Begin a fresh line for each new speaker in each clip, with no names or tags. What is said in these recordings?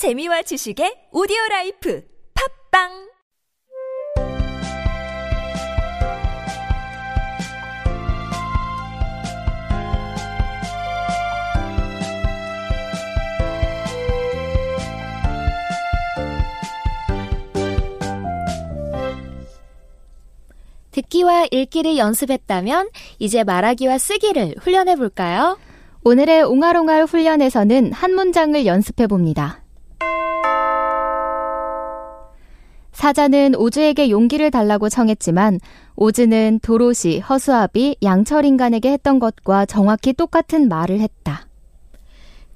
재미와 지식의 오디오 라이프 팝빵
듣기와 읽기를 연습했다면 이제 말하기와 쓰기를 훈련해 볼까요?
오늘의 옹알옹알 훈련에서는 한 문장을 연습해 봅니다. 사자는 오즈에게 용기를 달라고 청했지만 오즈는 도로시, 허수아비, 양철 인간에게 했던 것과 정확히 똑같은 말을 했다.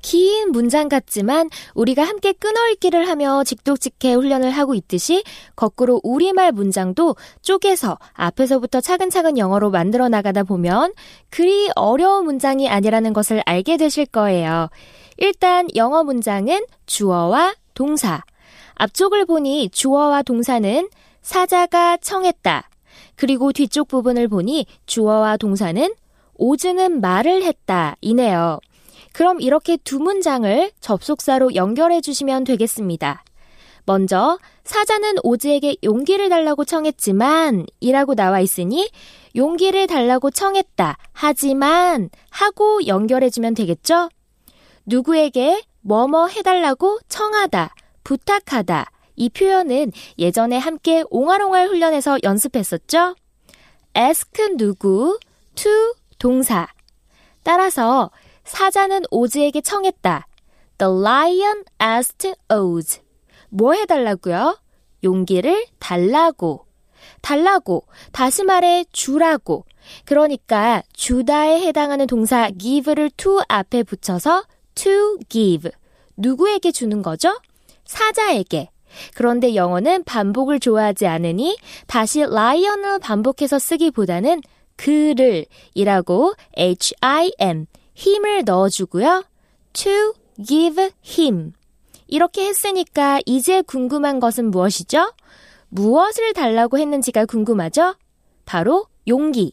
긴 문장 같지만 우리가 함께 끊어읽기를 하며 직독직해 훈련을 하고 있듯이 거꾸로 우리말 문장도 쪼개서 앞에서부터 차근차근 영어로 만들어 나가다 보면 그리 어려운 문장이 아니라는 것을 알게 되실 거예요. 일단 영어 문장은 주어와 동사. 앞쪽을 보니 주어와 동사는 사자가 청했다. 그리고 뒤쪽 부분을 보니 주어와 동사는 오즈는 말을 했다. 이네요. 그럼 이렇게 두 문장을 접속사로 연결해 주시면 되겠습니다. 먼저 사자는 오즈에게 용기를 달라고 청했지만 이라고 나와 있으니 용기를 달라고 청했다. 하지만 하고 연결해 주면 되겠죠? 누구에게 뭐뭐 해달라고 청하다, 부탁하다. 이 표현은 예전에 함께 옹알옹알 훈련에서 연습했었죠? ask 누구, to 동사. 따라서 사자는 오즈에게 청했다. The lion asked Oz. 뭐 해달라고요? 용기를 달라고. 달라고. 다시 말해 주라고. 그러니까 주다에 해당하는 동사 give를 to 앞에 붙여서 to give. 누구에게 주는 거죠? 사자에게. 그런데 영어는 반복을 좋아하지 않으니 다시 lion을 반복해서 쓰기보다는 그를 이라고 him 힘을 넣어주고요. to give him. 이렇게 했으니까 이제 궁금한 것은 무엇이죠? 무엇을 달라고 했는지가 궁금하죠? 바로 용기.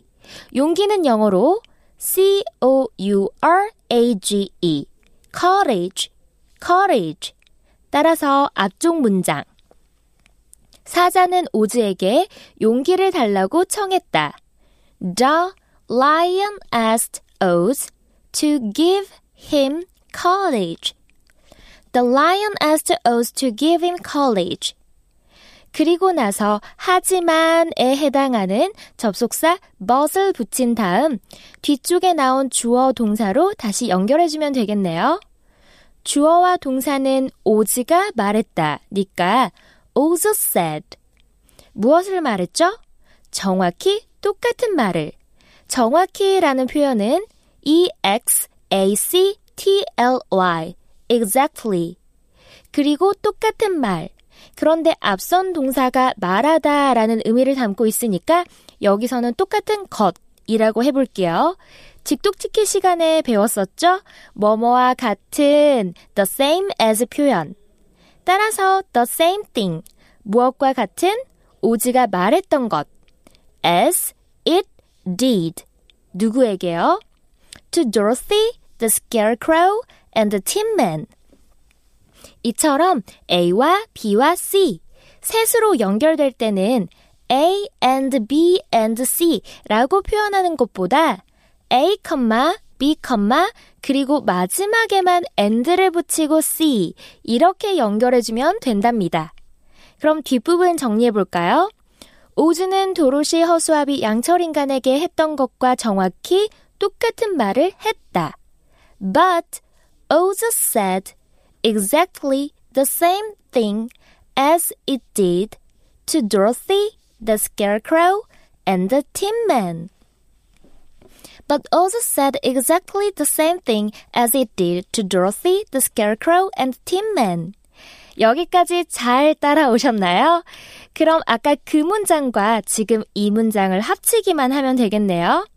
용기는 영어로 C-O-U-R-A-G-E. courage. courage. 따라서 앞쪽 문장. 사자는 오즈에게 용기를 달라고 청했다. The lion asked Oz to give him courage. The lion asked Oz to give him courage. 그리고 나서 하지만에 해당하는 접속사 but을 붙인 다음 뒤쪽에 나온 주어 동사로 다시 연결해주면 되겠네요. 주어와 동사는 오즈가 말했다. 니까 Oz said. 무엇을 말했죠? 정확히 똑같은 말을. 정확히라는 표현은 E-X-A-C-T-L-Y. exactly. 그리고 똑같은 말. 그런데 앞선 동사가 말하다 라는 의미를 담고 있으니까 여기서는 똑같은 것이라고 해볼게요. 직독치키 시간에 배웠었죠? 뭐뭐와 같은 the same as 표현. 따라서 the same thing. 무엇과 같은 오즈가 말했던 것. as it did. 누구에게요? To Dorothy, the Scarecrow, and the Tin Man. 이처럼 A와 B와 C 셋으로 연결될 때는 A and B and C라고 표현하는 것보다 A, B, 그리고 마지막에만 and를 붙이고 C 이렇게 연결해주면 된답니다. 그럼 뒷부분 정리해볼까요? 오즈는 도로시 허수아비 양철인간에게 했던 것과 정확히 똑같은 말을 했다. But Oz said exactly the same thing as it did to Dorothy, the Scarecrow, and the Tin Man. But Oz said exactly the same thing as it did to Dorothy, the Scarecrow, and Tin Man. 여기까지 잘 따라오셨나요? 그럼 아까 그 문장과 지금 이 문장을 합치기만 하면 되겠네요.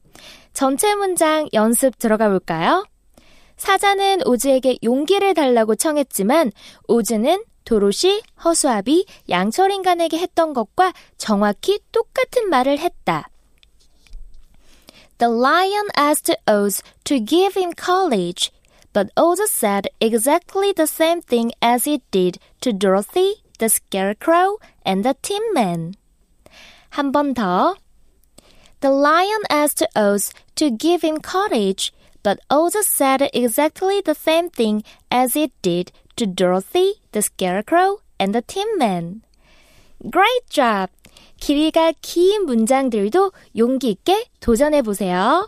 전체 문장 연습 들어가 볼까요? 사자는 오즈에게 용기를 달라고 청했지만 오즈는 도로시, 허수아비, 양철인간에게 했던 것과 정확히 똑같은 말을 했다. The lion asked Oz to give him courage, but Oza said exactly the same thing as it did to Dorothy, the Scarecrow, and the Tin Man. 한 번 더. The lion asked Oz to give him courage, but Oz said exactly the same thing as it did to Dorothy, the Scarecrow, and the Tin Man. Great job! 길이가 긴 문장들도 용기 있게 도전해 보세요.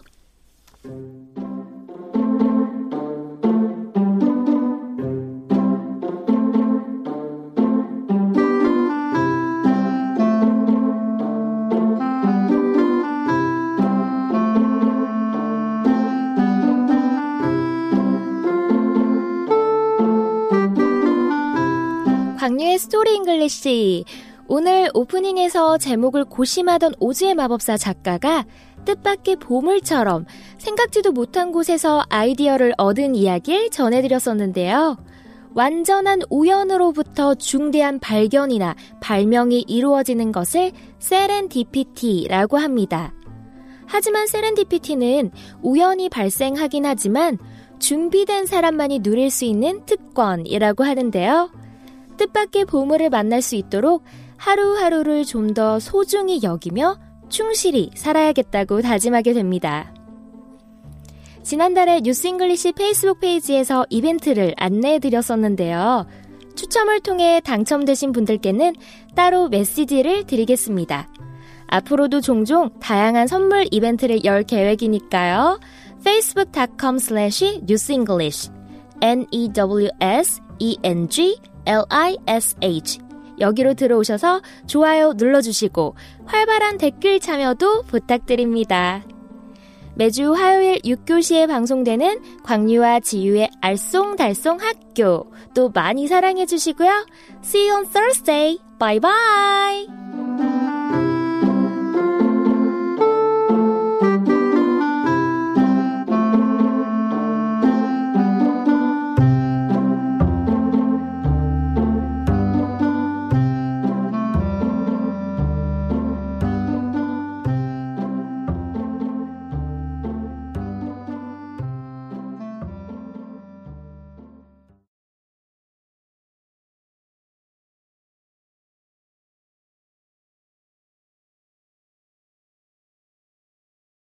광유의 Story English. 오늘 오프닝에서 제목을 고심하던 오즈의 마법사 작가가 뜻밖의 보물처럼 생각지도 못한 곳에서 아이디어를 얻은 이야기를 전해드렸었는데요. 완전한 우연으로부터 중대한 발견이나 발명이 이루어지는 것을 serendipity라고 합니다. 하지만 serendipity는 우연히 발생하긴 하지만 준비된 사람만이 누릴 수 있는 특권이라고 하는데요. 뜻밖의 보물을 만날 수 있도록 하루하루를 좀 더 소중히 여기며 충실히 살아야겠다고 다짐하게 됩니다. 지난달에 뉴스잉글리시 페이스북 페이지에서 이벤트를 안내해 드렸었는데요. 추첨을 통해 당첨되신 분들께는 따로 메시지를 드리겠습니다. 앞으로도 종종 다양한 선물 이벤트를 열 계획이니까요. facebook.com slash newsenglish n-e-w-s-e-n-g L-I-S-H 여기로 들어오셔서 좋아요 눌러주시고 활발한 댓글 참여도 부탁드립니다. 매주 화요일 6교시에 방송되는 광유와 지유의 알쏭달쏭 학교 또 많이 사랑해 주시고요. See you on Thursday. Bye bye.